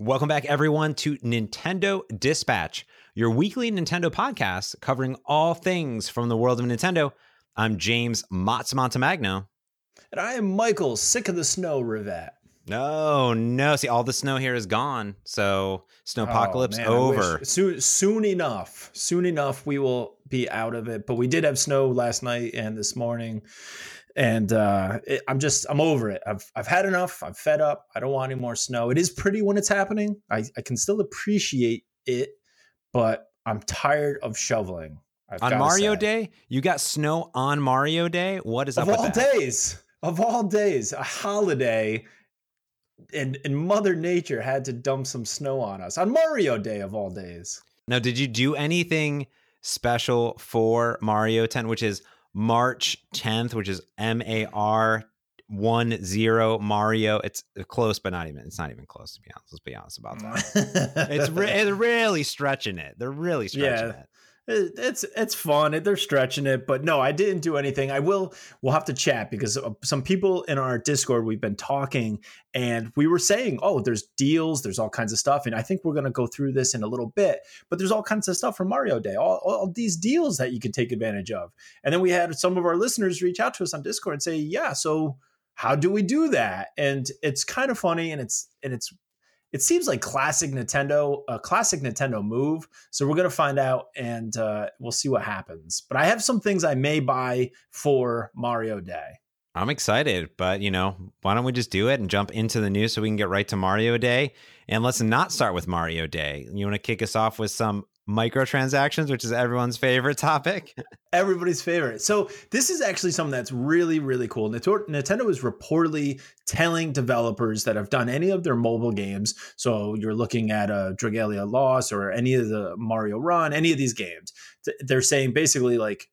Welcome back, everyone, to Nintendo Dispatch, your weekly Nintendo podcast covering all things from the world of Nintendo. I'm James Mats Montemagno. And I am Michael, sick of the snow, Rivet. No, no. See, all the snow here is gone. So, snow apocalypse oh, over. Soon, soon enough, soon enough, we will be out of it. But we did have snow last night and this morning and uh, it, I'm just I'm over it. I've I've had enough. I'm fed up. I don't want any more snow. It is pretty when it's happening. I, I can still appreciate it, but I'm tired of shoveling. I've on Mario say. Day, you got snow on Mario Day. What is of up all days? Of all days, a holiday, and and Mother Nature had to dump some snow on us on Mario Day of all days. Now, did you do anything special for Mario 10, which is March 10th, which is M A R one zero Mario. It's uh, close, but not even. It's not even close to be honest. Let's be honest about that. Mm. it's re- it's really stretching it. They're really stretching yeah. it it's it's fun. They're stretching it, but no, I didn't do anything. I will. We'll have to chat because uh, some people in our Discord we've been talking, and we were saying, oh, there's deals, there's all kinds of stuff, and I think we're going to go through this in a little bit. But there's all kinds of stuff from Mario Day, all, all these deals that you can take advantage of. And then we had some of our listeners reach out to us on Discord and say, yeah, so how do we do that? And it's kind of funny, and it's and it's it seems like classic Nintendo, a classic Nintendo move. So we're gonna find out, and uh, we'll see what happens. But I have some things I may buy for Mario Day. I'm excited, but you know, why don't we just do it and jump into the news so we can get right to Mario Day? And let's not start with Mario Day. You want to kick us off with some microtransactions, which is everyone's favorite topic. Everybody's favorite. So this is actually something that's really, really cool. Nintendo is reportedly telling developers that have done any of their mobile games. So you're looking at a Dragalia Lost or any of the Mario Run, any of these games. They're saying basically like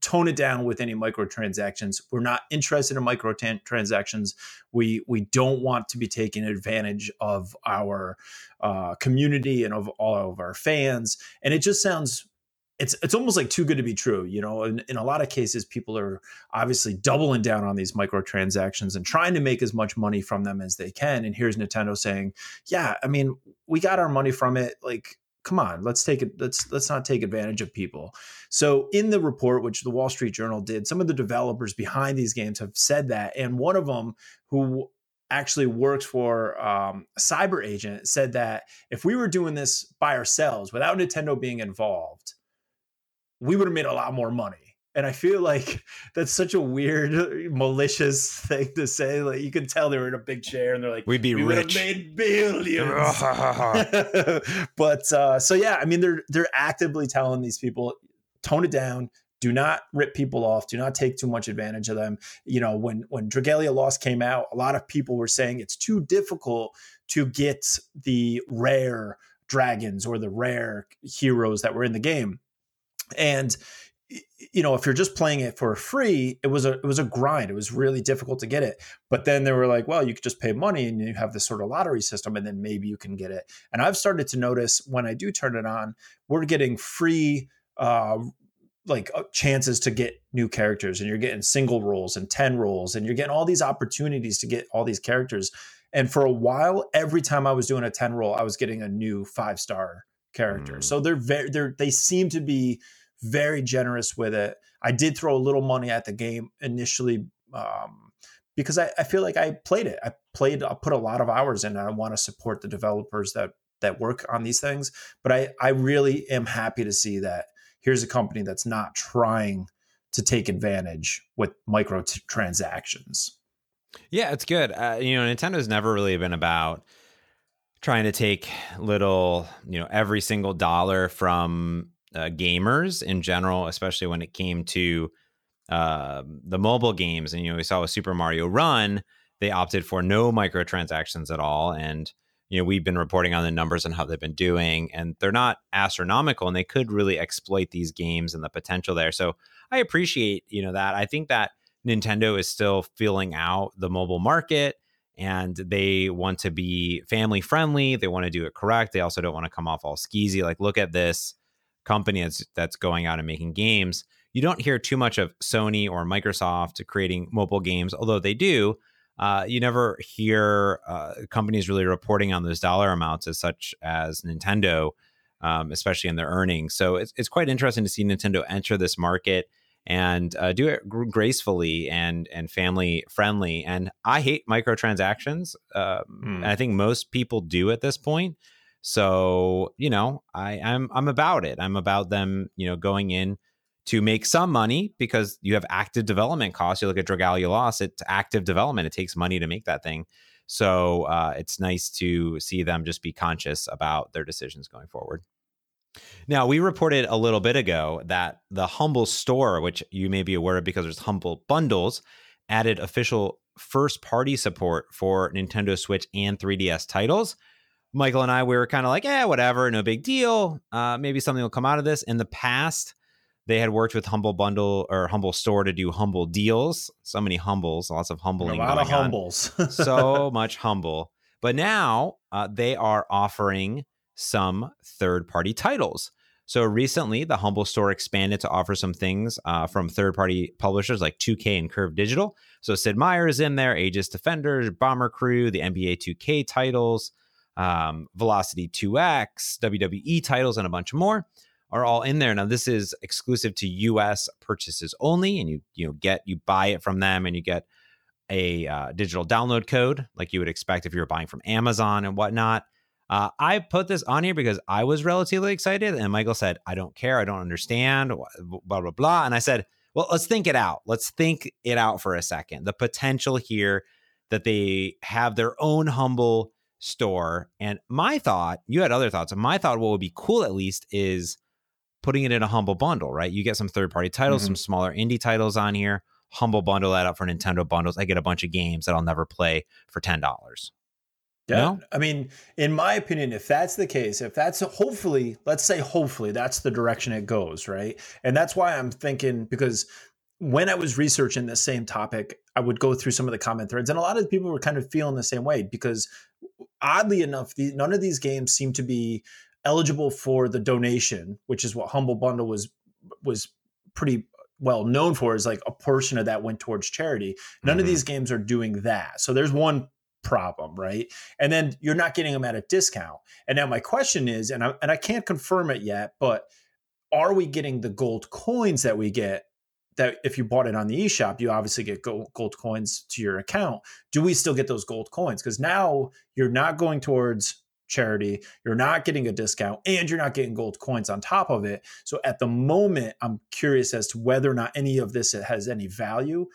tone it down with any microtransactions. We're not interested in microtransactions. We we don't want to be taking advantage of our uh, community and of all of our fans. And it just sounds it's it's almost like too good to be true. You know, in, in a lot of cases, people are obviously doubling down on these microtransactions and trying to make as much money from them as they can. And here's Nintendo saying, "Yeah, I mean, we got our money from it. Like, come on, let's take it. Let's let's not take advantage of people." So, in the report, which the Wall Street Journal did, some of the developers behind these games have said that, and one of them who actually works for um, a CyberAgent said that if we were doing this by ourselves without Nintendo being involved, we would have made a lot more money. And I feel like that's such a weird, malicious thing to say. Like you can tell they were in a big chair and they're like, "We'd be we rich, made billions. but uh, so yeah, I mean, they're they're actively telling these people, tone it down do not rip people off do not take too much advantage of them you know when when dragalia lost came out a lot of people were saying it's too difficult to get the rare dragons or the rare heroes that were in the game and you know if you're just playing it for free it was a it was a grind. It was really difficult to get it. But then they were like well you could just pay money and you have this sort of lottery system and then maybe you can get it. And i've started to notice when i do turn it on we're getting free uh, like uh, chances to get new characters and you're getting single rolls and 10 rolls and you're getting all these opportunities to get all these characters. And for a while every time i was doing a 10 roll i was getting a new five star character. Mm. so they're very they're they seem to be very generous with it i did throw a little money at the game initially um, because I, I feel like i played it i played i put a lot of hours in and i want to support the developers that that work on these things but i i really am happy to see that here's a company that's not trying to take advantage with micro t- transactions. Yeah, it's good. Uh, you know, Nintendo's never really been about trying to take little, you know, every single dollar from uh, gamers in general, especially when it came to uh, the mobile games. And you know, we saw with Super Mario Run, they opted for no microtransactions at all, and you know we've been reporting on the numbers and how they've been doing and they're not astronomical and they could really exploit these games and the potential there so i appreciate you know that i think that nintendo is still filling out the mobile market and they want to be family friendly they want to do it correct they also don't want to come off all skeezy like look at this company that's that's going out and making games you don't hear too much of sony or microsoft creating mobile games although they do uh, you never hear uh, companies really reporting on those dollar amounts as such as Nintendo, um, especially in their earnings. So it's, it's quite interesting to see Nintendo enter this market and uh, do it gracefully and and family friendly. And I hate microtransactions. Um, mm. And I think most people do at this point. So you know, I, I'm I'm about it. I'm about them, you know, going in to make some money because you have active development costs. You look at Dragalia Lost, it's active development. It takes money to make that thing. So uh, it's nice to see them just be conscious about their decisions going forward. Now, we reported a little bit ago that the Humble Store, which you may be aware of because there's Humble Bundles, added official first party support for Nintendo Switch and 3DS titles. Michael and I, we were kind of like, yeah, whatever, no big deal. Uh, maybe something will come out of this. In the past, they had worked with Humble Bundle or Humble Store to do Humble deals. So many humbles, lots of humbling. A lot of humbles. so much humble. But now uh, they are offering some third party titles. So recently, the Humble Store expanded to offer some things uh, from third party publishers like 2K and Curve Digital. So Sid Meier is in there, Aegis Defenders, Bomber Crew, the NBA 2K titles, um, Velocity 2X, WWE titles, and a bunch more are all in there. Now, this is exclusive to US purchases only, and you you know get you buy it from them and you get a uh, digital download code like you would expect if you were buying from Amazon and whatnot. Uh, I put this on here because I was relatively excited, and Michael said, "I don't care, I don't understand," blah blah blah, and I said, "Well, let's think it out. Let's think it out for a second. The potential here that they have their own humble store, and my thought, you had other thoughts. My thought, what would be cool at least is." Putting it in a humble bundle, right? You get some third party titles, mm-hmm. some smaller indie titles on here. Humble bundle that up for Nintendo bundles. I get a bunch of games that I'll never play for ten dollars. Yeah. No? I mean, in my opinion, if that's the case, if that's a, hopefully, let's say hopefully that's the direction it goes, right? And that's why I'm thinking because when I was researching the same topic, I would go through some of the comment threads, and a lot of people were kind of feeling the same way because, oddly enough, the, none of these games seem to be eligible for the donation, which is what Humble Bundle was was pretty well known for. Is like a portion of that went towards charity. None mm-hmm. of these games are doing that. So there's one problem, right? And then you're not getting them at a discount. And now my question is, and I and I can't confirm it yet, but are we getting the gold coins that we get? That if you bought it on the eShop, you obviously get gold, coins to your account. Do we still get those gold coins? Because now you're not going towards charity, you're not getting a discount, and you're not getting gold coins on top of it. So at the moment, I'm curious as to whether or not any of this has any value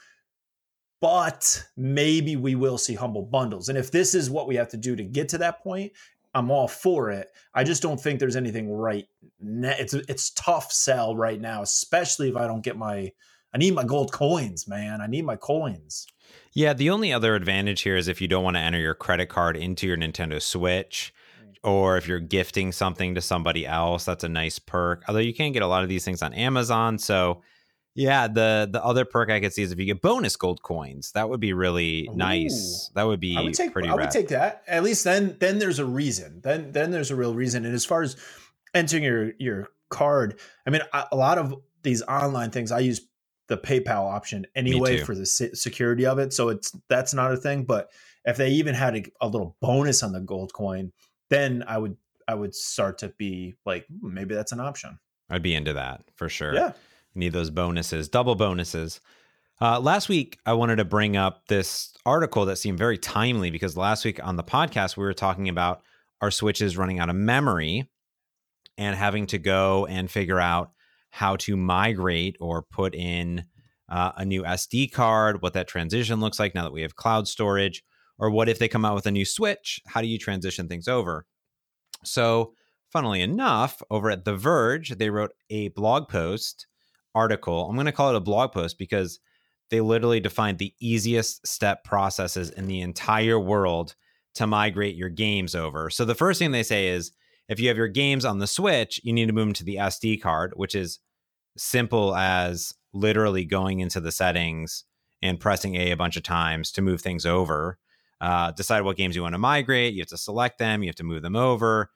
but maybe we will see humble bundles. And if this is what we have to do to get to that point, I'm all for it. I just don't think there's anything right. It's it's tough sell right now, especially if I don't get my. I need my gold coins, man. I need my coins. Yeah, the only other advantage here is if you don't want to enter your credit card into your Nintendo Switch, or if you're gifting something to somebody else, that's a nice perk. Although you can't get a lot of these things on Amazon, so yeah, the the other perk I could see is if you get bonus gold coins. That would be really Ooh. nice. That would be I would take, pretty. I would take that. At least then then there's a reason. Then then there's a real reason. And as far as entering your your card, I mean a, lot of these online things I use the PayPal option anyway for the security of it. So it's that's not a thing. But if they even had a, a little bonus on the gold coin, then I would I would start to be like hmm, maybe that's an option. I'd be into that for sure. Yeah. You need those bonuses, double bonuses. Uh, last week, I wanted to bring up this article that seemed very timely because last week on the podcast, we were talking about our switches running out of memory and having to go and figure out how to migrate or put in uh, a new SD card, what that transition looks like now that we have cloud storage, or what if they come out with a new switch? How do you transition things over? So, funnily enough, over at The Verge, they wrote a blog post article. I'm going to call it a blog post because they literally defined the easiest step processes in the entire world to migrate your games over. So the first thing they say is if you have your games on the Switch, you need to move them to the SD card, which is simple as literally going into the settings and pressing A a bunch of times to move things over. Uh, decide what games you want to migrate. You have to select them. You have to move them over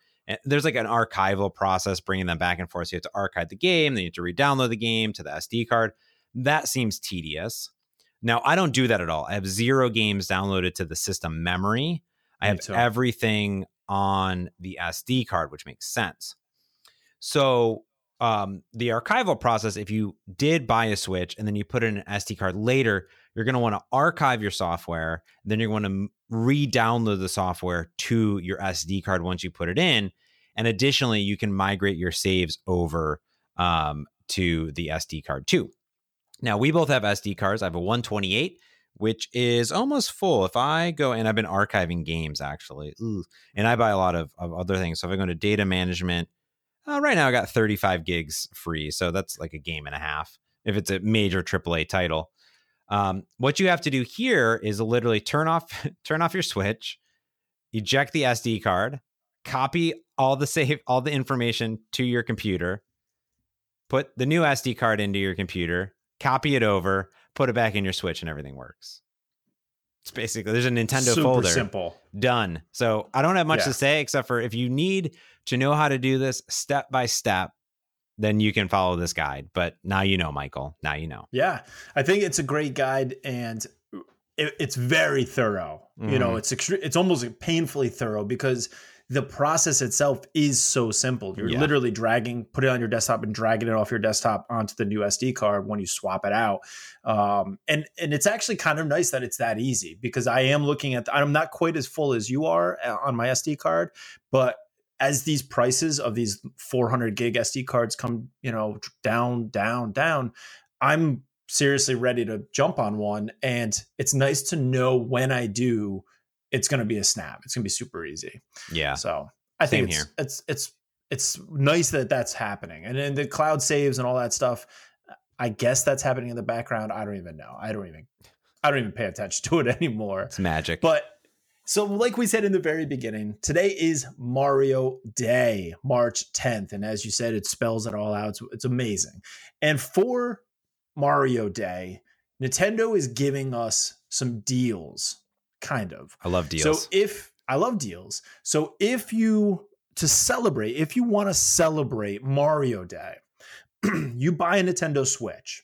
there's like an archival process bringing them back and forth. So you have to archive the game, then you have to re-download the game to the SD card. That seems tedious. Now, I don't do that at all. I have zero games downloaded to the system memory. I have everything on the SD card, which makes sense. So, um, the archival process, if you did buy a Switch and then you put in an SD card later, you're going to want to archive your software. Then you're going to re download the software to your SD card once you put it in. And additionally, you can migrate your saves over um, to the SD card too. Now, we both have SD cards. I have a 128, which is almost full. If I go and I've been archiving games actually, Ooh, and I buy a lot of, of other things. So if I go to data management, uh, right now I got 35 gigs free. So that's like a game and a half if it's a major AAA title. Um, what you have to do here is literally turn off turn off your switch, eject the SD card, copy all the save all the information to your computer, put the new SD card into your computer, copy it over, put it back in your switch, and everything works. It's basically there's a Nintendo Super folder simple. done. So I don't have much Yeah. to say except for if you need to know how to do this step by step, then you can follow this guide. But now you know, Michael. Now you know. Yeah, I think it's a great guide and it, it's very thorough. You know, Mhm. it's extre- it's almost painfully thorough because the process itself is so simple. You're Yeah. literally dragging, put it on your desktop and dragging it off your desktop onto the new SD card when you swap it out. Um, and and it's actually kind of nice that it's that easy because I am looking at. I'm not quite as full as you are uh, on my SD card, but as these prices of these 400 gig SD cards come, you know, down, down, down, I'm seriously ready to jump on one. And it's nice to know when I do, it's going to be a snap. It's going to be super easy. Yeah. So I think it's, it's, it's, it's nice that that's happening. And then the cloud saves and all that stuff. I guess that's happening in the background. I don't even know. I don't even, I don't even pay attention to it anymore. It's magic. But so, like we said in the very beginning, today is Mario Day, March 10th. And as you said, it spells it all out. It's, it's amazing. And for Mario Day, Nintendo is giving us some deals, kind of. I love deals. So, if I love deals, so if you to celebrate, if you want to celebrate Mario Day, you buy a Nintendo Switch.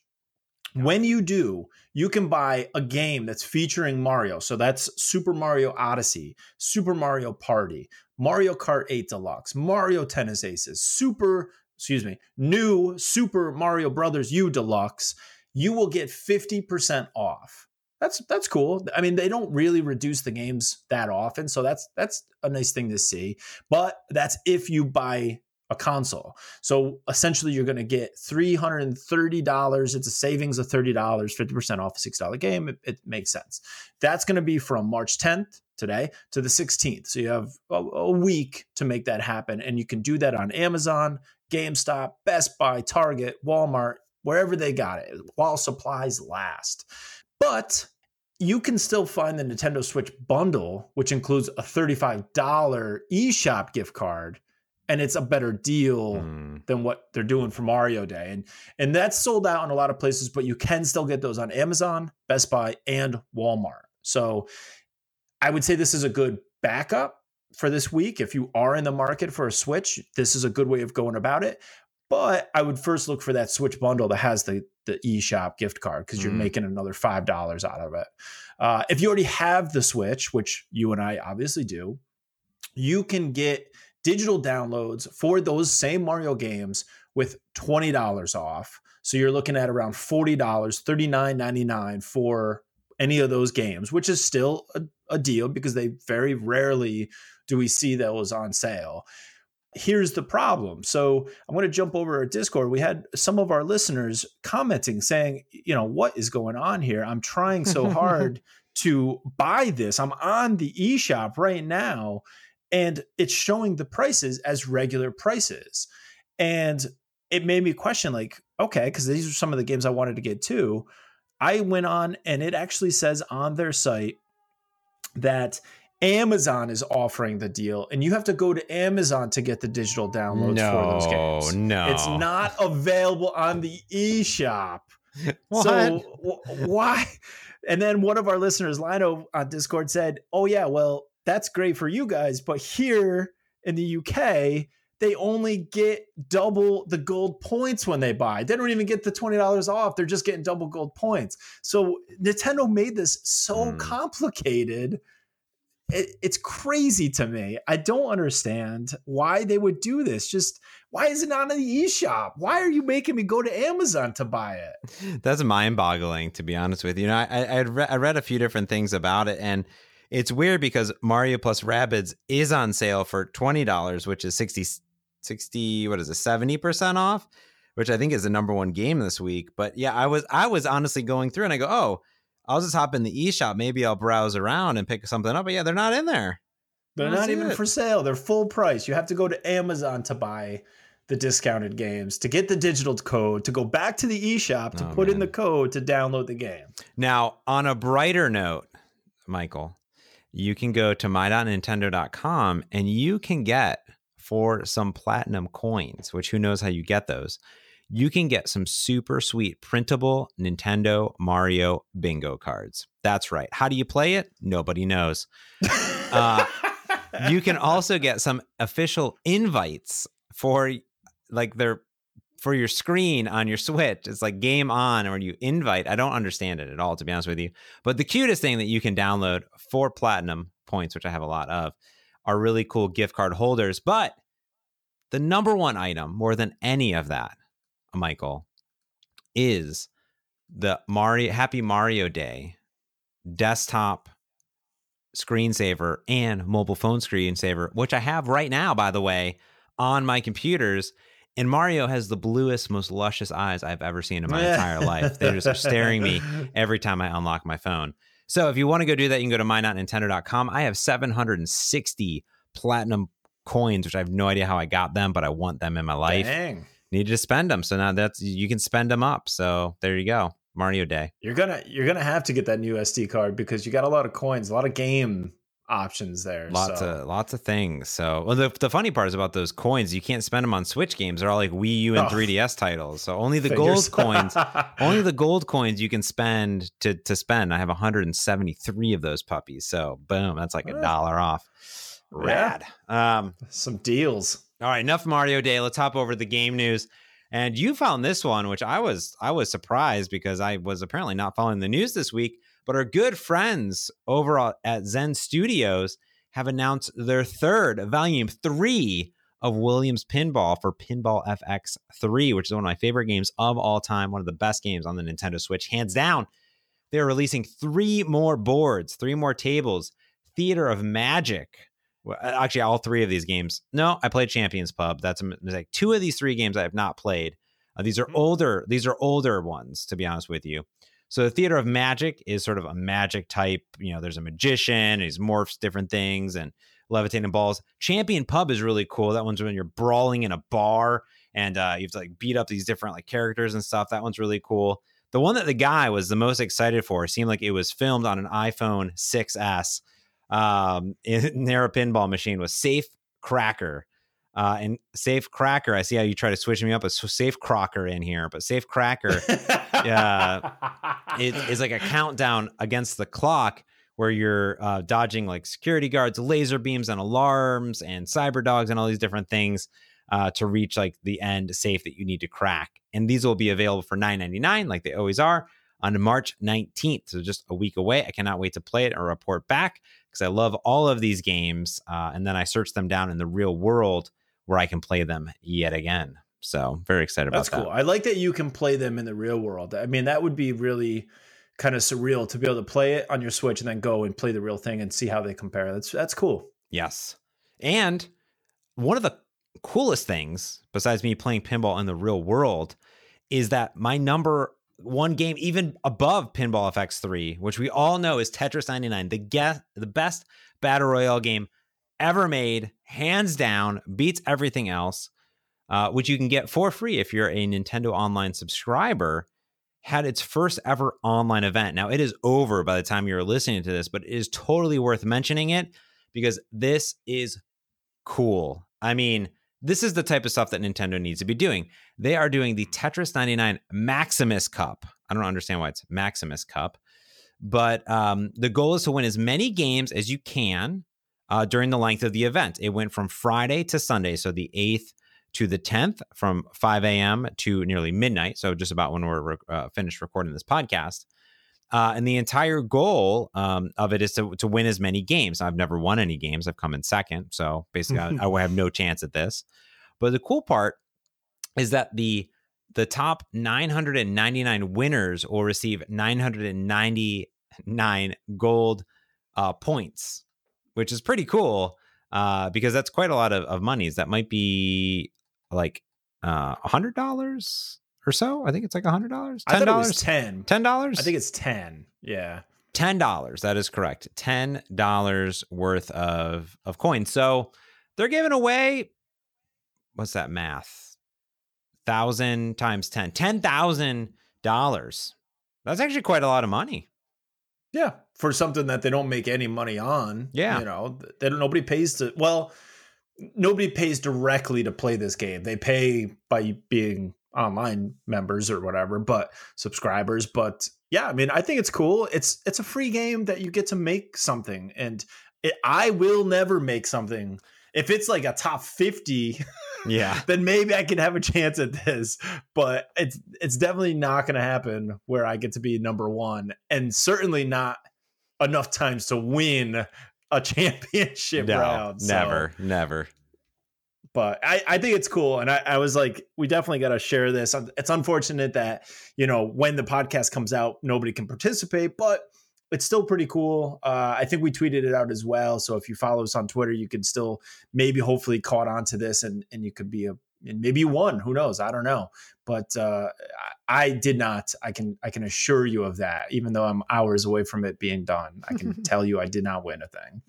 When you do, you can buy a game that's featuring Mario. So that's Super Mario Odyssey, Super Mario Party, Mario Kart 8 Deluxe, Mario Tennis Aces, Super, excuse me, new Super Mario Brothers U Deluxe. You will get 50% off. That's that's cool. I mean, they don't really reduce the games that often, so that's that's a nice thing to see. But that's if you buy a console. So essentially, you're going to get $330. It's a savings of $30, 50% off a $6 game. It, it makes sense. That's going to be from March 10th, today, to the 16th. So you have a, a week to make that happen. And you can do that on Amazon, GameStop, Best Buy, Target, Walmart, wherever they got it, while supplies last. But you can still find the Nintendo Switch bundle, which includes a $35 eShop gift card and it's a better deal Hmm. than what they're doing for Mario Day. And and that's sold out in a lot of places, but you can still get those on Amazon, Best Buy, and Walmart. So I would say this is a good backup for this week. If you are in the market for a Switch, this is a good way of going about it. But I would first look for that Switch bundle that has the the eShop gift card because you're Mm. making another five dollars out of it. Uh, if you already have the Switch, which you and I obviously do, you can get digital downloads for those same Mario games with $20 off. So you're looking at around $40, $39.99 for any of those games, which is still a, a deal because they very rarely do we see those on sale. Here's the problem. So I'm going to jump over our Discord. We had some of our listeners commenting saying, you know, what is going on here? I'm trying so hard to buy this. I'm on the eShop right now and it's showing the prices as regular prices. And it made me question, like, okay, because these are some of the games I wanted to get too. I went on and it actually says on their site that Amazon is offering the deal, and you have to go to Amazon to get the digital downloads for those No, games. no. It's not available on the eShop. What? So w- why? And then one of our listeners, Lino on Discord, said, "Oh yeah, well that's great for you guys, but here in the UK, they only get double the gold points when they buy. They don't even get the $20 off. They're just getting double gold points. So Nintendo made this so mm. complicated. It, it's crazy to me. I don't understand why they would do this. Just why is it not in the eShop? Why are you making me go to Amazon to buy it? That's mind boggling, to be honest with you. you know, I, I, re- I read a few different things about it and it's weird because Mario plus Rabbids is on sale for $20, which is 60, 60 what is it 70% off? Which i think is the number one game this week but yeah i was i was honestly going through and i go oh i'll just hop in the eShop. Maybe i'll browse around and pick something up but yeah they're not in there. They're not even it. for sale. They're full price. You have to go to amazon to buy the discounted games to get the digital code to go back to the eShop to oh, put man. in the code to download the game. Now on a brighter note michael you can go to my.nintendo.com and you can get for some platinum coins, which who knows how you get those, you can get some super sweet printable Nintendo Mario bingo cards. That's right. How do you play it? Nobody knows. uh, you can also get some official invites for like their for your screen on your Switch. It's like game on or you invite. I don't understand it at all, to be honest with you. But the cutest thing that you can download for platinum points, which I have a lot of, are really cool gift card holders. But the number one item, more than any of that, Michael, is the Mario Happy Mario Day desktop screensaver and mobile phone screensaver, which I have right now, by the way, on my computers. And Mario has the bluest, most luscious eyes I've ever seen in my entire life. They just are staring me every time I unlock my phone. So if you want to go do that, you can go to my.nintendo.com. I have 760 platinum coins, which I have no idea how I got them, but I want them in my life. Dang. Needed to spend them. So now that's you can spend them up. So there you go. Mario Day. You're gonna you're gonna have to get that new SD card because you got a lot of coins, a lot of game options there. Lots so. of lots of things. So well, the the funny part is about those coins. You can't spend them on Switch games. They're all like Wii U and oh, 3DS titles. So only the figures. gold coins, only the gold coins you can spend to to spend. I have 173 of those puppies. So boom, that's like a dollar off. Rad. Yeah. Um, Some deals. All right, enough Mario Day. Let's hop over to the game news. And you found this one, which I was I was surprised because I was apparently not following the news this week. But our good friends over at Zen Studios have announced their third volume three of Williams Pinball for Pinball FX 3, which is one of my favorite games of all time, one of the best games on the Nintendo Switch, hands down. They're releasing three more boards, three more tables. Theater of Magic, well, actually, all three of these games. No, I played Champions Pub. That's a mistake. Two of these three games I have not played. Uh, these are mm-hmm. older. These are older ones, to be honest with you. So the Theater of Magic is sort of a magic type. You know, there's a magician. He's morphs different things and levitating balls. Champion Pub is really cool. That one's when you're brawling in a bar and uh, you have like beat up these different like characters and stuff. That one's really cool. The one that the guy was the most excited for seemed like it was filmed on an iPhone 6s um, in their pinball machine was Safe Cracker. Uh, and Safe Cracker, I see how you try to switch me up a Safe Crocker in here, but Safe Cracker uh, it is like a countdown against the clock where you're uh, dodging like security guards, laser beams, and alarms, and cyber dogs, and all these different things uh, to reach like the end safe that you need to crack. And these will be available for $9.99, like they always are, on March 19th. So just a week away. I cannot wait to play it or report back because I love all of these games. Uh, and then I search them down in the real world where I can play them yet again. So very excited That's about that. That's cool. I like that you can play them in the real world. I mean, that would be really kind of surreal to be able to play it on your Switch and then go and play the real thing and see how they compare. That's that's cool. Yes. And one of the coolest things besides me playing pinball in the real world is that my number one game even above Pinball FX3, which we all know is Tetris 99, the get the best battle royale game ever made, hands down, beats everything else, uh, which you can get for free if you're a Nintendo Online subscriber. Had its first ever online event. Now it is over by the time you're listening to this, but it is totally worth mentioning it because this is cool. I mean, this is the type of stuff that Nintendo needs to be doing. They are doing the Tetris 99 Maximus Cup. I don't understand why it's Maximus Cup, but um, the goal is to win as many games as you can uh, during the length of the event. It went from Friday to Sunday, so the 8th to the 10th, from 5 a.m. to nearly midnight. So just about when we're uh, finished recording this podcast. Uh, and the entire goal um, of it is to, to win as many games. I've never won any games. I've come in second. So basically, I, I have no chance at this. But the cool part is that the the top 999 winners will receive 999 gold uh, points, which is pretty cool uh, because that's quite a lot of, of monies. That might be like uh, a hundred dollars or so. I think it's like a hundred dollars. Ten dollars. Ten. Ten dollars. I think it's ten. Yeah. Ten dollars. That is correct. Ten dollars worth of of coins. So they're giving away. What's that math? Thousand times ten. Ten thousand dollars. That's actually quite a lot of money. Yeah, for something that they don't make any money on. Yeah, you know, they don't. Nobody pays to. Well, nobody pays directly to play this game. They pay by being online members or whatever, but subscribers. But yeah, I mean, I think it's cool. It's it's a free game that you get to make something, and it, I will never make something. If it's like a top fifty, yeah, then maybe I can have a chance at this. But it's it's definitely not going to happen where I get to be number one, and certainly not enough times to win a championship no, round. Never, so. never but I, I think it's cool. And I, I was like, we definitely got to share this. It's unfortunate that, you know, when the podcast comes out, nobody can participate, but it's still pretty cool. Uh, I think we tweeted it out as well. So if you follow us on Twitter, you could still maybe hopefully caught on to this and, and you could be a, and maybe you won, who knows? I don't know. But uh, I did not. I can I can assure you of that. Even though I'm hours away from it being done, I can tell you I did not win a thing.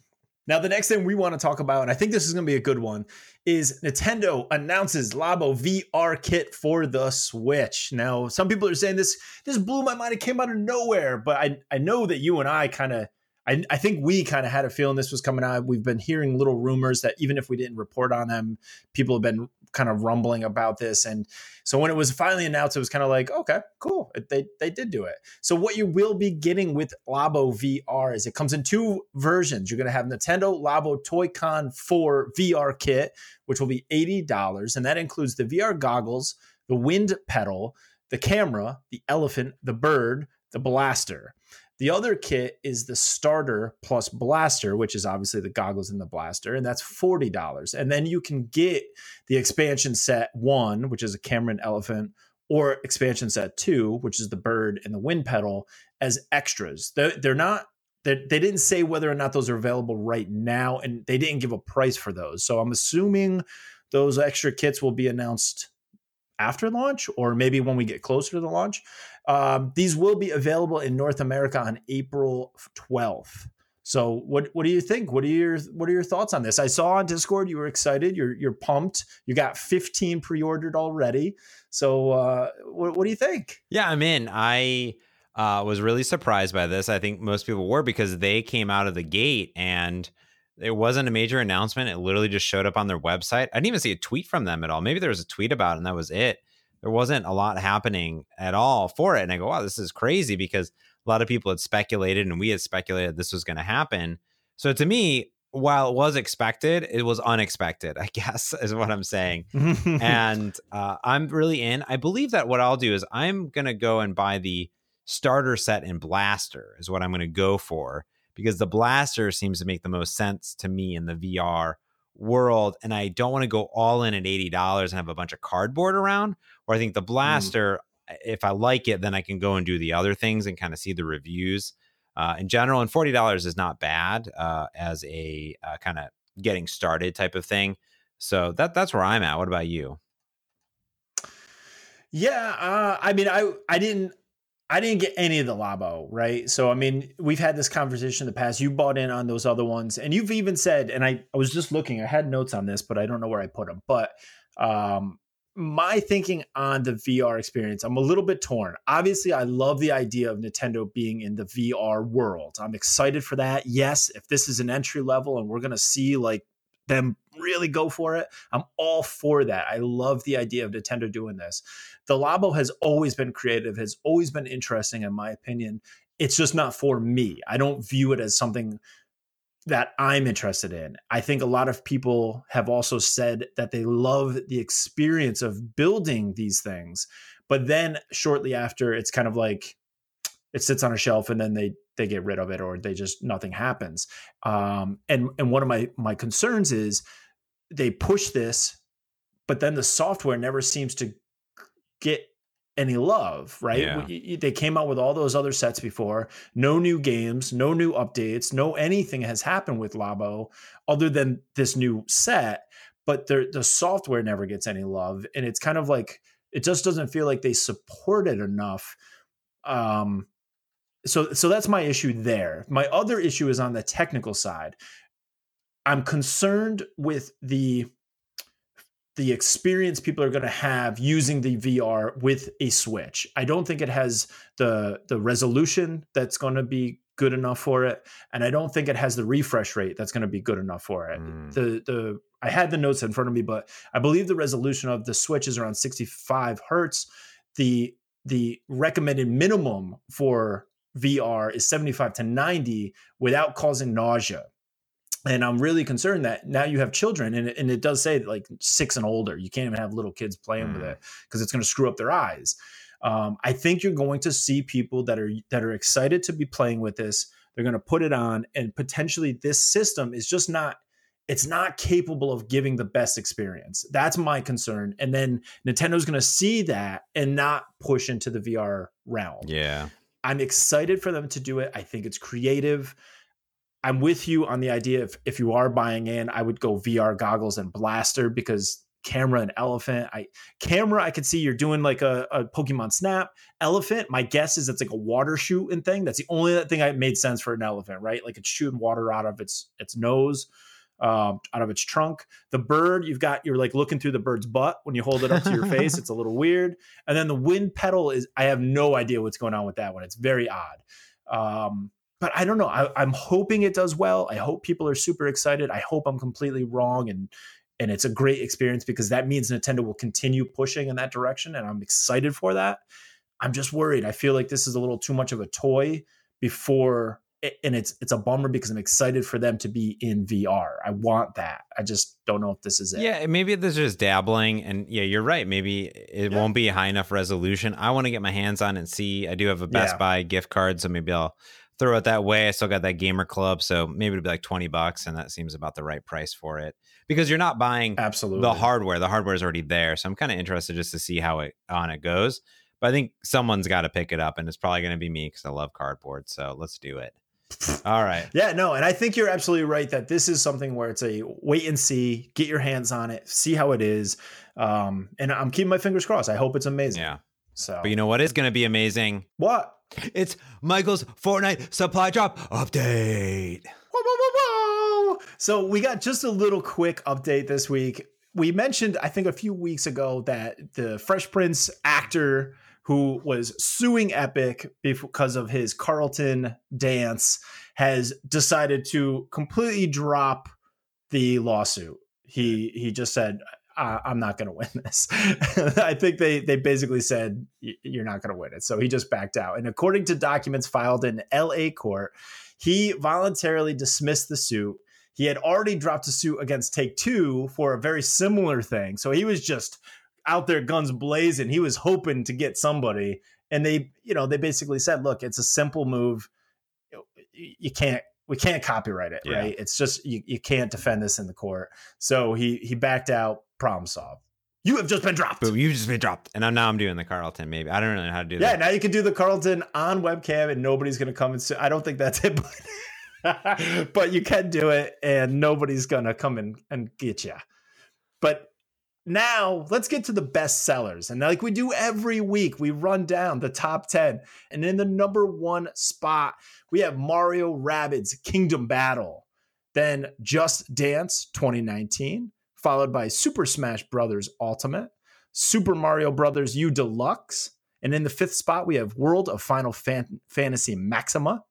Now, the next thing we want to talk about, and I think this is going to be a good one, is Nintendo announces Labo VR kit for the Switch. Now, some people are saying this this blew my mind. It came out of nowhere, but I I know that you and I kind of I, I think we kind of had a feeling this was coming out. We've been hearing little rumors that even if we didn't report on them, people have been kind of rumbling about this. And so when it was finally announced, it was kind of like, okay, cool. They, they did do it. So what you will be getting with Labo VR is it comes in two versions. You're going to have Nintendo Labo Toy-Con 4 VR kit, which will be $80. And that includes the VR goggles, the wind pedal, the camera, the elephant, the bird, the blaster. The other kit is the starter plus blaster, which is obviously the goggles and the blaster, and that's $40. And then you can get the expansion set one, which is a Cameron elephant, or expansion set two, which is the bird and the wind pedal, as extras. They're, not they didn't say whether or not those are available right now, and they didn't give a price for those. So I'm assuming those extra kits will be announced after launch or maybe when we get closer to the launch. Um, these will be available in North America on April 12th. So what what do you think? What are your what are your thoughts on this? I saw on Discord you were excited. You're you're pumped. You got 15 pre-ordered already. So uh, what what do you think? Yeah, I'm in. I uh, was really surprised by this. I think most people were because they came out of the gate and it wasn't a major announcement. It literally just showed up on their website. I didn't even see a tweet from them at all. Maybe there was a tweet about it and that was it. There wasn't a lot happening at all for it. And I go, wow, this is crazy because a lot of people had speculated and we had speculated this was going to happen. So to me, while it was expected, it was unexpected, I guess, is what I'm saying. and uh, I'm really in. I believe that what I'll do is I'm going to go and buy the starter set in Blaster, is what I'm going to go for because the blaster seems to make the most sense to me in the VR world. And I don't want to go all in at $80 and have a bunch of cardboard around. Or I think the mm. blaster, mm. if I like it, then I can go and do the other things and kind of see the reviews uh, in general. And $40 is not bad uh, as a uh, kind of getting started type of thing. So that that's where I'm at. What about you? Yeah, uh, I mean, I I didn't I didn't get any of the Labo, right? So, I mean, we've had this conversation in the past. You bought in on those other ones, and you've even said, and I, I was just looking, I had notes on this, but I don't know where I put them. But um, my thinking on the VR experience, I'm a little bit torn. Obviously, I love the idea of Nintendo being in the VR world. I'm excited for that. Yes, if this is an entry level and we're going to see like them really go for it, I'm all for that. I love the idea of Nintendo doing this the Labo has always been creative, has always been interesting, in my opinion. It's just not for me. I don't view it as something that I'm interested in. I think a lot of people have also said that they love the experience of building these things, but then shortly after, it's kind of like it sits on a shelf and then they they get rid of it or they just nothing happens. Um, and and one of my my concerns is they push this, but then the software never seems to get any love, right? Yeah. They came out with all those other sets before. No new games, no new updates, no anything has happened with Labo other than this new set. But the software never gets any love, and it's kind of like it just doesn't feel like they support it enough. Um, so so that's my issue there. My other issue is on the technical side. I'm concerned with the the experience people are going to have using the VR with a Switch. I don't think it has the the resolution that's going to be good enough for it, and I don't think it has the refresh rate that's going to be good enough for it. Mm. The the I had the notes in front of me, but I believe the resolution of the Switch is around 65 hertz. The the recommended minimum for VR is 75 to 90 without causing nausea and I'm really concerned that now you have children, and it, and it does say like six and older. You can't even have little kids playing mm. with it because it's going to screw up their eyes. Um, I think you're going to see people that are that are excited to be playing with this. They're going to put it on, and potentially this system is just not. It's not capable of giving the best experience. That's my concern. And then Nintendo's going to see that and not push into the VR realm. Yeah. I'm excited for them to do it. I think it's creative. I'm with you on the idea if if you are buying in, I would go VR goggles and blaster because camera and elephant. I camera, I could see you're doing like a, a Pokemon Snap. Elephant, my guess is it's like a water shooting thing. That's the only thing that made sense for an elephant, right? Like it's shooting water out of its its nose, um, out of its trunk. The bird, you've got you're like looking through the bird's butt when you hold it up to your face. It's a little weird. And then the wind pedal is I have no idea what's going on with that one. It's very odd. Um, but I don't know. I, am hoping it does well. I hope people are super excited. I hope I'm completely wrong and and it's a great experience because that means Nintendo will continue pushing in that direction, and I'm excited for that. I'm just worried. I feel like this is a little too much of a toy before, and it's it's a bummer because I'm excited for them to be in VR. I want that. I just don't know if this is it. Yeah, maybe this is just dabbling, and yeah, you're right. Maybe it yeah. won't be high enough resolution. I want to get my hands on and see. I do have a Best yeah. Buy gift card, so maybe I'll throw it that way. I still got that gamer club, so maybe it'd be like 20 bucks, and that seems about the right price for it. Because you're not buying absolutely the hardware. The hardware is already there. So I'm kind of interested just to see how it on it goes. But I think someone's got to pick it up, and it's probably gonna be me because I love cardboard. So let's do it. All right. Yeah, no, and I think you're absolutely right that this is something where it's a wait and see, get your hands on it, see how it is. Um, and I'm keeping my fingers crossed. I hope it's amazing. Yeah. So, but you know what is going to be amazing? What? It's Michael's Fortnite supply drop update. Whoa, whoa, whoa, so we got just a little quick update this week. We mentioned, I think, a few weeks ago that the Fresh Prince actor who was suing Epic because of his Carlton dance has decided to completely drop the lawsuit. He he just said uh, I'm not going to win this. I think they they basically said you're not going to win it. So he just backed out. And according to documents filed in LA court, he voluntarily dismissed the suit. He had already dropped a suit against Take Two for a very similar thing. So he was just out there guns blazing. He was hoping to get somebody. And they, you know, they basically said, look, it's a simple move. You can't we can't copyright it, yeah. right? It's just you, you can't defend this in the court. So he he backed out, problem solved. You have just been dropped. You've just been dropped. And now I'm doing the Carlton, maybe. I don't really know how to do yeah, that. Yeah, now you can do the Carlton on webcam and nobody's gonna come and sue. I don't think that's it, but, but you can do it and nobody's gonna come and, and get you. But now let's get to the best sellers. And like we do every week, we run down the top 10. And in the number one spot, we have Mario Rabbids Kingdom Battle. Then Just Dance 2019, followed by Super Smash Brothers Ultimate, Super Mario Brothers U Deluxe. And in the fifth spot, we have World of Final Fan- Fantasy Maxima,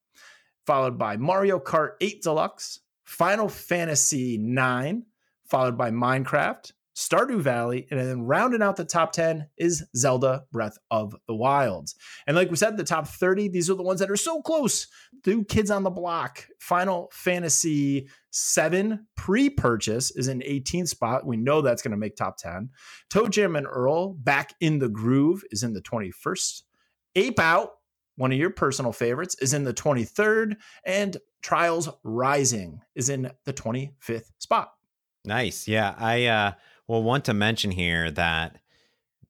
followed by Mario Kart 8 Deluxe, Final Fantasy 9, followed by Minecraft, Stardew Valley, and then rounding out the top 10 is Zelda Breath of the Wild. And like we said, the top 30, these are the ones that are so close. Do Kids on the Block, Final Fantasy 7 pre purchase is in 18th spot. We know that's going to make top 10. ToeJam and Earl, Back in the Groove, is in the 21st. Ape Out, one of your personal favorites, is in the 23rd. And Trials Rising is in the 25th spot. Nice. Yeah. I, uh, well, want to mention here that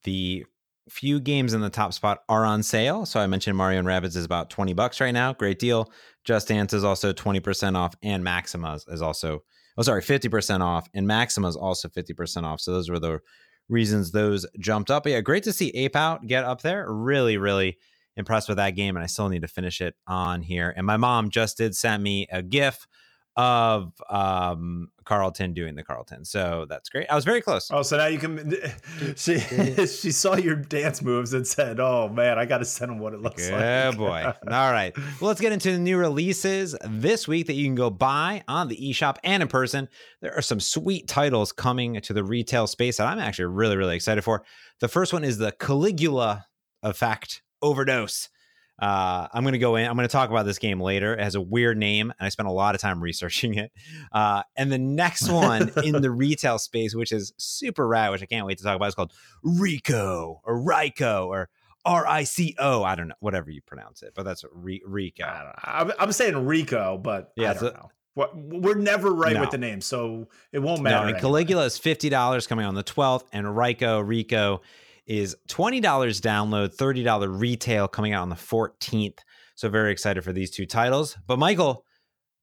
the few games in the top spot are on sale. So I mentioned Mario and Rabbids is about 20 bucks right now. Great deal. Just Dance is also 20% off and Maxima is also oh sorry, 50% off and Maxima is also 50% off. So those were the reasons those jumped up. But yeah, great to see Ape Out get up there. Really, really impressed with that game and I still need to finish it on here. And my mom just did send me a GIF of um Carlton doing the Carlton. So that's great. I was very close. Oh, so now you can she she saw your dance moves and said, "Oh man, I got to send him what it looks Good like." Yeah, boy. All right. Well, let's get into the new releases this week that you can go buy on the eShop and in person. There are some sweet titles coming to the retail space that I'm actually really really excited for. The first one is the Caligula Effect Overdose. Uh, I'm going to go in. I'm going to talk about this game later. It has a weird name, and I spent a lot of time researching it. Uh, and the next one in the retail space, which is super rad, which I can't wait to talk about, is called Rico or Rico or R I C O. I don't know, whatever you pronounce it, but that's Re- Rico. I don't know. I'm, I'm saying Rico, but yeah, I don't so, know. We're never right no. with the name, so it won't matter. No, and anyway. Caligula is fifty dollars coming on the twelfth, and Rico Rico is $20 download, $30 retail coming out on the 14th. So very excited for these two titles. But Michael,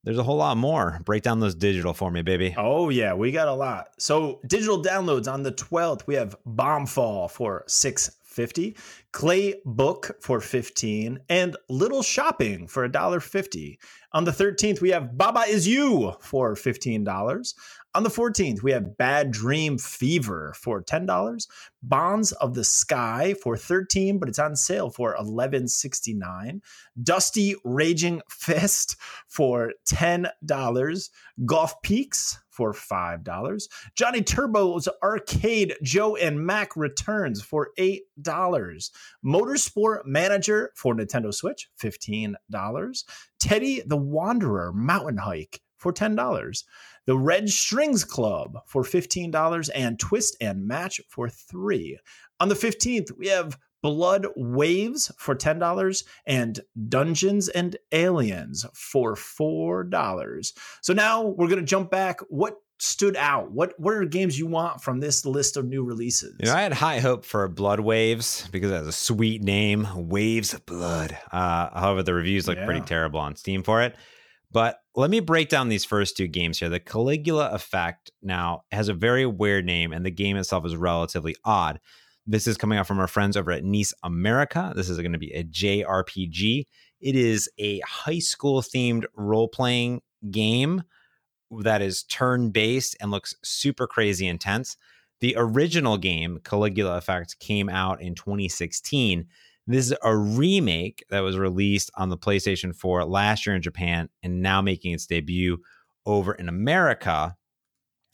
there's a whole lot more. Break down those digital for me, baby. Oh yeah, we got a lot. So digital downloads on the 12th, we have Bombfall for 650, Claybook for 15, and Little Shopping for $1.50. On the 13th, we have Baba Is You for $15. On the 14th, we have Bad Dream Fever for $10, Bonds of the Sky for 13, but it's on sale for 11.69. Dusty Raging Fist for $10, Golf Peaks for $5. Johnny Turbo's Arcade Joe and Mac returns for $8. Motorsport Manager for Nintendo Switch, $15. Teddy the Wanderer Mountain Hike for $10 the Red Strings Club for $15 and Twist and Match for 3 On the 15th, we have Blood Waves for $10 and Dungeons and Aliens for $4. So now we're going to jump back. What stood out? What what are games you want from this list of new releases? You know, I had high hope for Blood Waves because it has a sweet name, Waves of Blood. Uh, however, the reviews look yeah. pretty terrible on Steam for it. But let me break down these first two games here. The Caligula Effect now has a very weird name, and the game itself is relatively odd. This is coming out from our friends over at NIS America. This is going to be a JRPG. It is a high school themed role playing game that is turn based and looks super crazy intense. The original game, Caligula Effect, came out in 2016 this is a remake that was released on the PlayStation 4 last year in Japan and now making its debut over in America.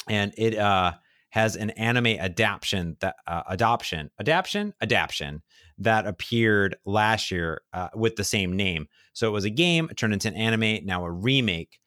And it uh, has an anime adaptation that uh, adoption adaptation adaptation that appeared last year uh, with the same name. So it was a game turned into an anime, now a remake.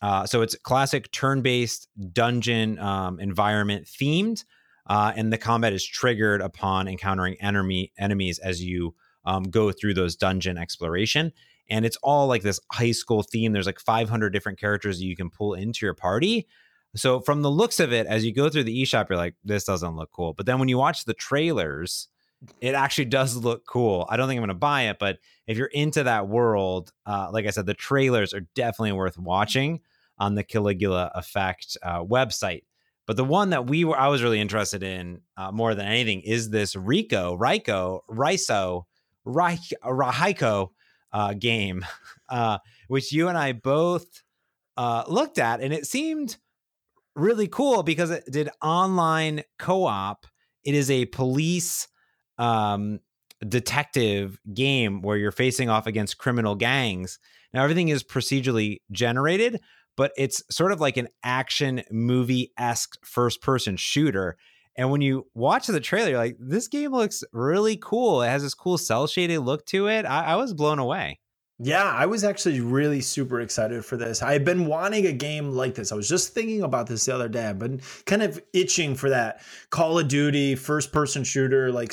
Uh, so it's classic turn-based dungeon um, environment themed, uh, and the combat is triggered upon encountering enemy enemies as you um, go through those dungeon exploration. And it's all like this high school theme. There's like 500 different characters that you can pull into your party. So from the looks of it, as you go through the eShop, you're like, this doesn't look cool. But then when you watch the trailers, it actually does look cool. I don't think I'm going to buy it, but if you're into that world, uh, like I said, the trailers are definitely worth watching on the Caligula Effect uh, website. But the one that we were, I was really interested in uh, more than anything is this Rico, Rico, Riso Raiko uh, game, uh, which you and I both uh, looked at, and it seemed really cool because it did online co-op. It is a police um, detective game where you're facing off against criminal gangs. Now everything is procedurally generated, but it's sort of like an action movie esque first person shooter. And when you watch the trailer, like this game looks really cool. It has this cool cel shaded look to it. I, I was blown away. Yeah, I was actually really super excited for this. I've been wanting a game like this. I was just thinking about this the other day. I've been kind of itching for that Call of Duty first person shooter, like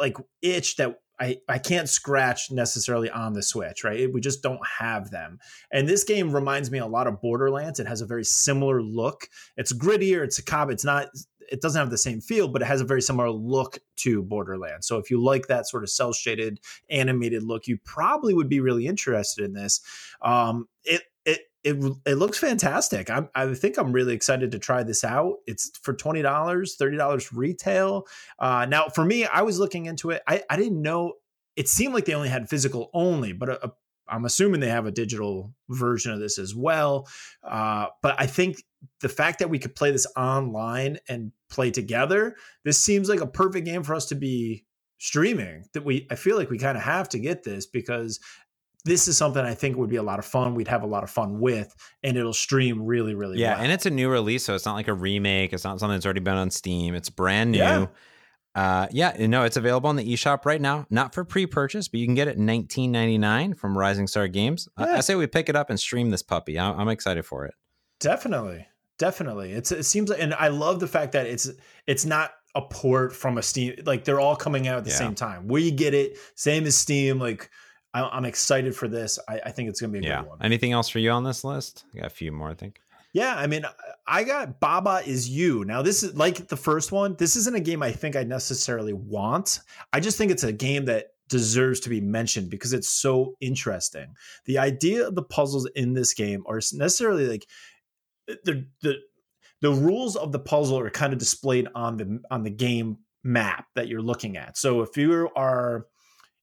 like itch that I, I can't scratch necessarily on the Switch, right? We just don't have them. And this game reminds me a lot of Borderlands. It has a very similar look. It's grittier, it's a cop, it's not it doesn't have the same feel, but it has a very similar look to Borderlands. So if you like that sort of cel shaded animated look, you probably would be really interested in this. Um, it it it it looks fantastic. i I think I'm really excited to try this out. It's for twenty dollars, thirty dollars retail. Uh, now, for me, I was looking into it. I I didn't know. It seemed like they only had physical only, but a, a I'm assuming they have a digital version of this as well. Uh, but I think the fact that we could play this online and play together, this seems like a perfect game for us to be streaming. That we, I feel like we kind of have to get this because this is something I think would be a lot of fun. We'd have a lot of fun with, and it'll stream really, really yeah, well. and it's a new release, so it's not like a remake. It's not something that's already been on Steam. It's brand new. Yeah. Uh, yeah, no, it's available on the eShop right now. Not for pre-purchase, but you can get it 19.99 from Rising Star Games. Yeah. I, I, say we pick it up and stream this puppy. I, I'm excited for it. Definitely, definitely. It's it seems like, and I love the fact that it's it's not a port from a Steam. Like they're all coming out at the yeah. same time. We get it, same as Steam. Like I, am excited for this. I, I, think it's gonna be a yeah. good one. Anything else for you on this list? I got a few more, I think. Yeah, I mean, I got Baba is you. Now, this is like the first one. This isn't a game I think I necessarily want. I just think it's a game that deserves to be mentioned because it's so interesting. The idea of the puzzles in this game are necessarily like the the the rules of the puzzle are kind of displayed on the on the game map that you're looking at. So if you are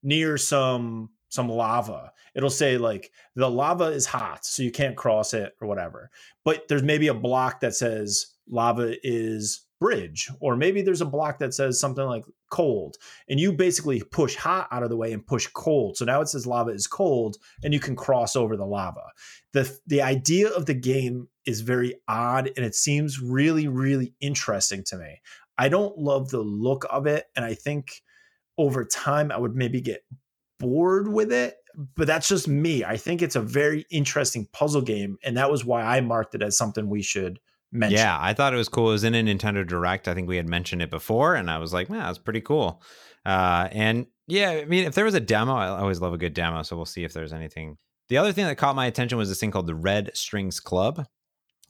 near some some lava. It'll say like the lava is hot, so you can't cross it or whatever. But there's maybe a block that says lava is bridge, or maybe there's a block that says something like cold. And you basically push hot out of the way and push cold. So now it says lava is cold and you can cross over the lava. The the idea of the game is very odd and it seems really, really interesting to me. I don't love the look of it, and I think over time I would maybe get bored with it, but that's just me. I think it's a very interesting puzzle game, and that was why I marked it as something we should mention. Yeah, I thought it was cool. It was in a Nintendo Direct. I think we had mentioned it before, and I was like, man, that's pretty cool. Uh, and yeah, I mean, if there was a demo, I always love a good demo. So we'll see if there's anything. The other thing that caught my attention was this thing called the Red Strings Club.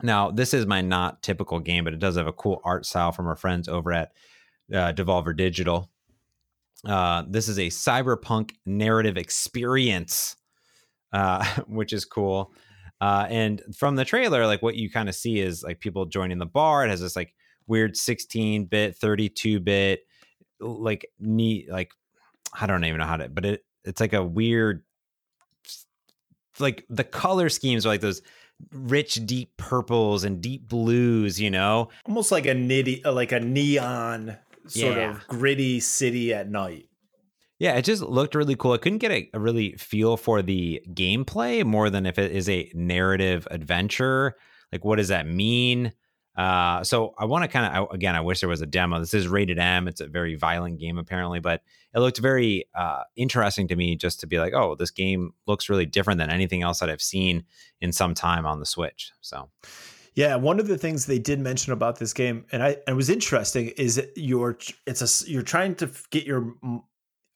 Now, this is my not typical game, but it does have a cool art style from our friends over at uh, Devolver Digital. Uh, this is a cyberpunk narrative experience, uh, which is cool. Uh, and from the trailer, like what you kind of see is like people joining the bar. It has this like weird 16 bit, 32 bit, like neat, like I don't even know how to, but it it's like a weird, like the color schemes are like those rich deep purples and deep blues, you know, almost like a nitty, like a neon sort yeah. of gritty city at night. Yeah, it just looked really cool. I couldn't get a, a, really feel for the gameplay more than if it is a narrative adventure. Like, what does that mean? Uh, so I want to kind of again, I wish there was a demo. This is rated M. It's a very violent game apparently, but it looked very uh, interesting to me just to be like, oh, this game looks really different than anything else that I've seen in some time on the Switch. So yeah, one of the things they did mention about this game, and I and it was interesting, is you're it's a you're trying to get your.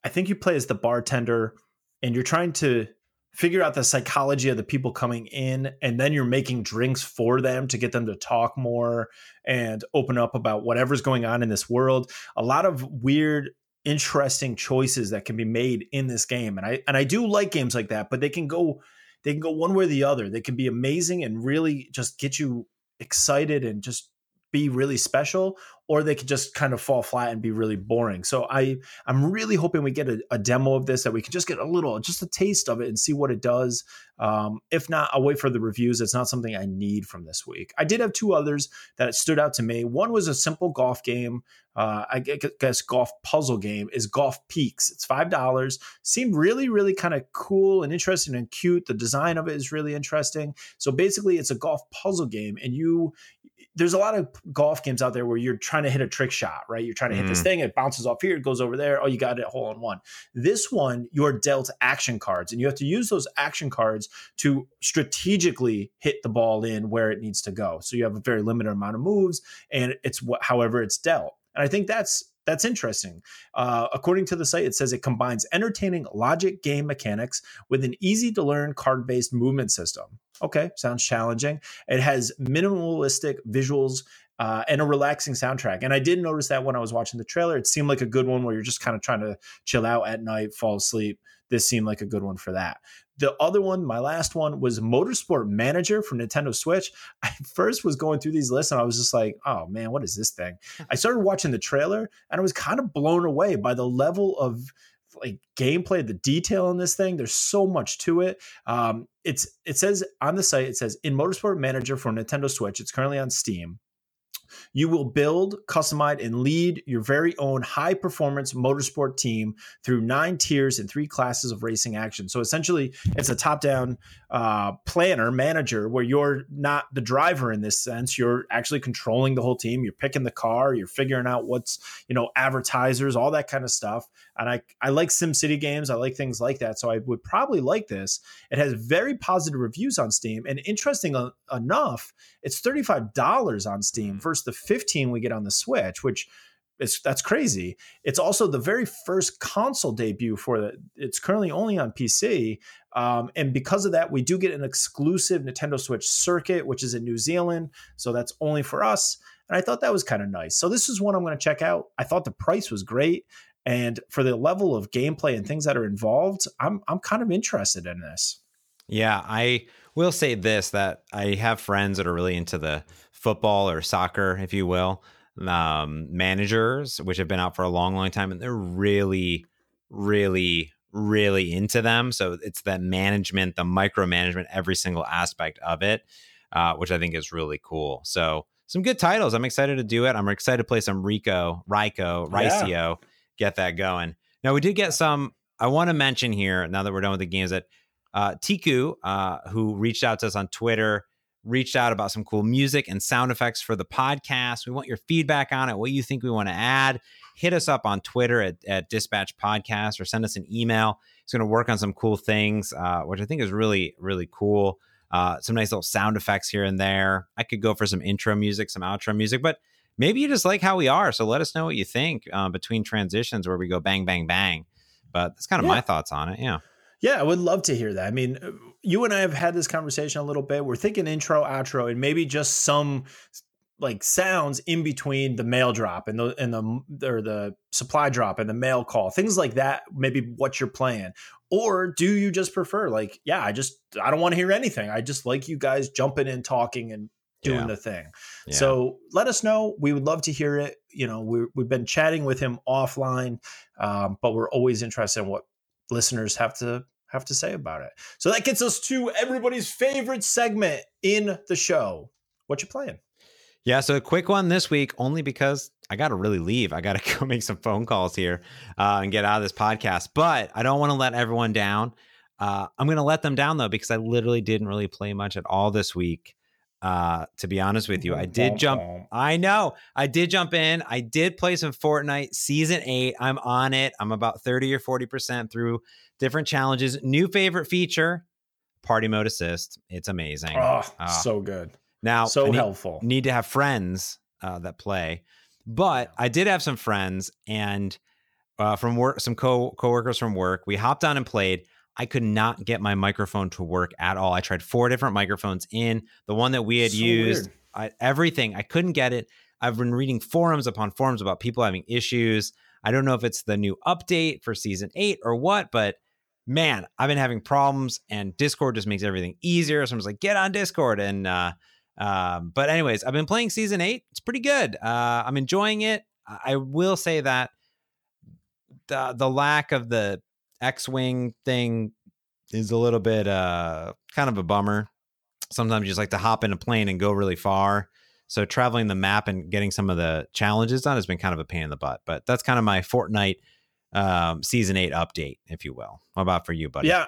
I think you play as the bartender, and you're trying to figure out the psychology of the people coming in, and then you're making drinks for them to get them to talk more and open up about whatever's going on in this world. A lot of weird interesting choices that can be made in this game and i and i do like games like that but they can go they can go one way or the other. They can be amazing and really just get you excited and just be really special or they could just kind of fall flat and be really boring so i i'm really hoping we get a, a, demo of this that we can just get a little just a taste of it and see what it does um, if not i'll wait for the reviews it's not something i need from this week i did have two others that stood out to me one was a simple golf game uh, I guess golf puzzle game is Golf Peaks. It's five dollars. Seemed really, really kind of cool and interesting and cute. The design of it is really interesting. So basically, it's a golf puzzle game, and you there's a lot of golf games out there where you're trying to hit a trick shot, right? You're trying to hit this Mhm. thing, it bounces off here, it goes over there. Oh, you got it hole in one. This one, you're dealt action cards, and you have to use those action cards to strategically hit the ball in where it needs to go. So you have a very limited amount of moves, and it's what, however, it's dealt. And I think that's that's interesting. Uh, according to the site, it says it combines entertaining logic game mechanics with an easy to learn card based movement system. Okay, sounds challenging. It has minimalistic visuals uh, and a relaxing soundtrack. And I did notice that when I was watching the trailer, it seemed like a good one where you're just kind of trying to chill out at night, fall asleep. This seemed like a good one for that. The other one, my last one, was Motorsport Manager for Nintendo Switch. I first was going through these lists and I was just like, oh man, what is this thing? I started watching the trailer and I was kind of blown away by the level of like gameplay, the detail in this thing. There's so much to it. Um, it's it says on the site, it says in Motorsport Manager for Nintendo Switch. It's currently on Steam. You will build, customize, and lead your very own high performance motorsport team through nine tiers and three classes of racing action. So essentially, it's a top down uh, planner, manager, where you're not the driver in this sense. You're actually controlling the whole team. You're picking the car, you're figuring out what's, you know, advertisers, all that kind of stuff. And I, I like SimCity games, I like things like that. So I would probably like this. It has very positive reviews on Steam. And interesting enough, it's $35 on Steam versus the 15 we get on the Switch, which is that's crazy. It's also the very first console debut for the it's currently only on PC. Um, and because of that, we do get an exclusive Nintendo Switch circuit, which is in New Zealand. So that's only for us. And I thought that was kind of nice. So this is one I'm going to check out. I thought the price was great. And for the level of gameplay and things that are involved, I'm I'm kind of interested in this. Yeah, I will say this that I have friends that are really into the football or soccer, if you will, um, managers, which have been out for a long, long time, and they're really, really, really into them. So it's that management, the micromanagement, every single aspect of it, uh, which I think is really cool. So some good titles. I'm excited to do it. I'm excited to play some Rico, Ryko, Rycio, get that going. Now we did get some. I want to mention here now that we're done with the games that uh, Tiku, uh, who reached out to us on Twitter, reached out about some cool music and sound effects for the podcast. We want your feedback on it, what you think we want to add. Hit us up on Twitter at, at Dispatch Podcast or send us an email. He's going to work on some cool things, uh, which I think is really, really cool. Uh, some nice little sound effects here and there. I could go for some intro music, some outro music, but maybe you just like how we are. So let us know what you think uh, between transitions where we go bang, bang, bang. But that's kind of Yeah. my thoughts on it. Yeah. Yeah, I would love to hear that. I mean, uh, you and I have had this conversation a little bit. We're thinking intro, outro, and maybe just some like sounds in between the mail drop and the and the or the supply drop and the mail call, things like that. Maybe what you're playing, or do you just prefer like, yeah, I just I don't want to hear anything. I just like you guys jumping in, talking, and doing Yeah. the thing. Yeah. So let us know. We would love to hear it. You know, we we've been chatting with him offline, um, but we're always interested in what listeners have to have to say about it. So that gets us to everybody's favorite segment in the show. What you playing? Yeah, so a quick one this week, only because I got to really leave. I got to go make some phone calls here uh, and get out of this podcast. But I don't want to let everyone down. Uh, I'm going to let them down though because I literally didn't really play much at all this week. Uh, to be honest with you, I did jump. I know I did jump in. I did play some Fortnite season eight. I'm on it. I'm about 30 or 40 percent through different challenges. New favorite feature: party mode assist. It's amazing. Oh, Uh, so good. now, So need- helpful. need to have friends uh, that play. But I did have some friends and uh, from work, some co coworkers from work. We hopped on and played. I could not get my microphone to work at all. I tried four different microphones in the one that we had So used. I, everything I couldn't get it. I've been reading forums upon forums about people having issues. I don't know if it's the new update for season eight or what, but man, I've been having problems, and Discord just makes everything easier. So I'm just like, get on Discord, and uh, um, but anyways, I've been playing season eight. It's pretty good. Uh, I'm enjoying it. I I will say that the the lack of the X-wing thing is a little bit uh kind of a bummer. Sometimes you just like to hop in a plane and go really far. So traveling the map and getting some of the challenges done has been kind of a pain in the butt. But that's kind of my Fortnite um, season eight update, if you will. What about for you, buddy? Yeah.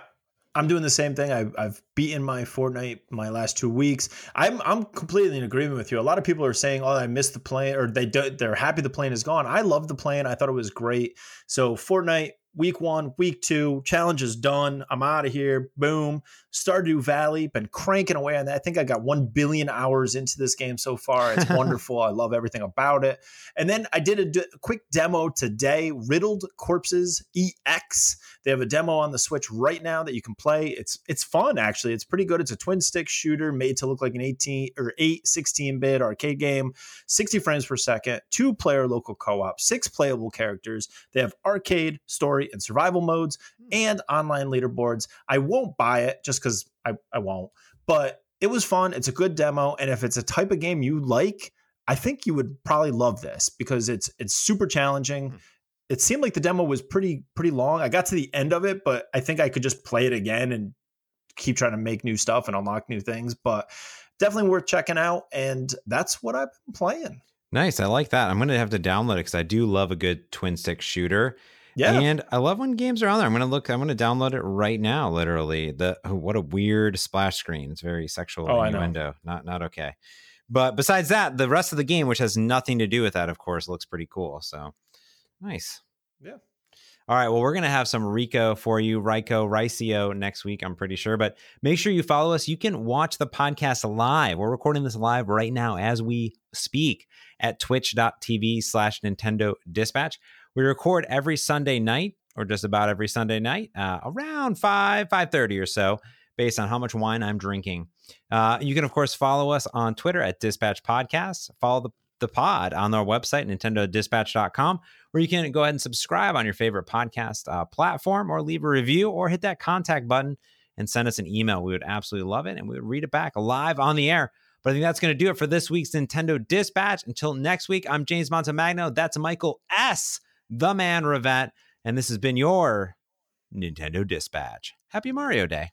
I'm doing the same thing. I've, I've beaten my Fortnite my last two weeks. I'm I'm completely in agreement with you. A lot of people are saying, "Oh, I missed the plane," or they do, they're happy the plane is gone. I love the plane. I thought it was great. So Fortnite week one, week two, challenge is done. I'm out of here. Boom. Stardew Valley, been cranking away on that. I think I got 1 billion hours into this game so far. It's wonderful. I love everything about it. And then I did a, d- a quick demo today Riddled Corpses EX. They have a demo on the Switch right now that you can play. It's it's fun actually. It's pretty good. It's a twin stick shooter made to look like an 18 or 8 16 bit arcade game. 60 frames per second, two player local co-op, six playable characters. They have arcade, story and survival modes hmm. and online leaderboards. I won't buy it just cuz I I won't. But it was fun. It's a good demo and if it's a type of game you like, I think you would probably love this because it's it's super challenging. Mm it seemed like the demo was pretty pretty long. I got to the end of it, but I think I could just play it again and keep trying to make new stuff and unlock new things. But definitely worth checking out. And that's what I've been playing. Nice. I like that. I'm going to have to download it because I do love a good twin stick shooter. Yeah. And I love when games are on there. I'm going to look, I'm going to download it right now, literally. The oh, What a weird splash screen. It's very sexual oh, innuendo. Not, not okay. But besides that, the rest of the game, which has nothing to do with that, of course, looks pretty cool. So Nice. Yeah. All right. Well, we're going to have some Rico for you, Rico, Rycio next week, I'm pretty sure. But make sure you follow us. You can watch the podcast live. We're recording this live right now as we speak at twitch.tv slash Nintendo Dispatch. We record every Sunday night, or just about every Sunday night, uh, around 5, 5.30 or so, based on how much wine I'm drinking. Uh, you can, of course, follow us on Twitter at Dispatch Podcasts. Follow the the pod on our website, nintendodispatch.com, where you can go ahead and subscribe on your favorite podcast uh, platform or leave a review or hit that contact button and send us an email. We would absolutely love it and we would read it back live on the air. But I think that's going to do it for this week's Nintendo Dispatch. Until next week, I'm James Montemagno. That's Michael S., the man Rivette. And this has been your Nintendo Dispatch. Happy Mario Day.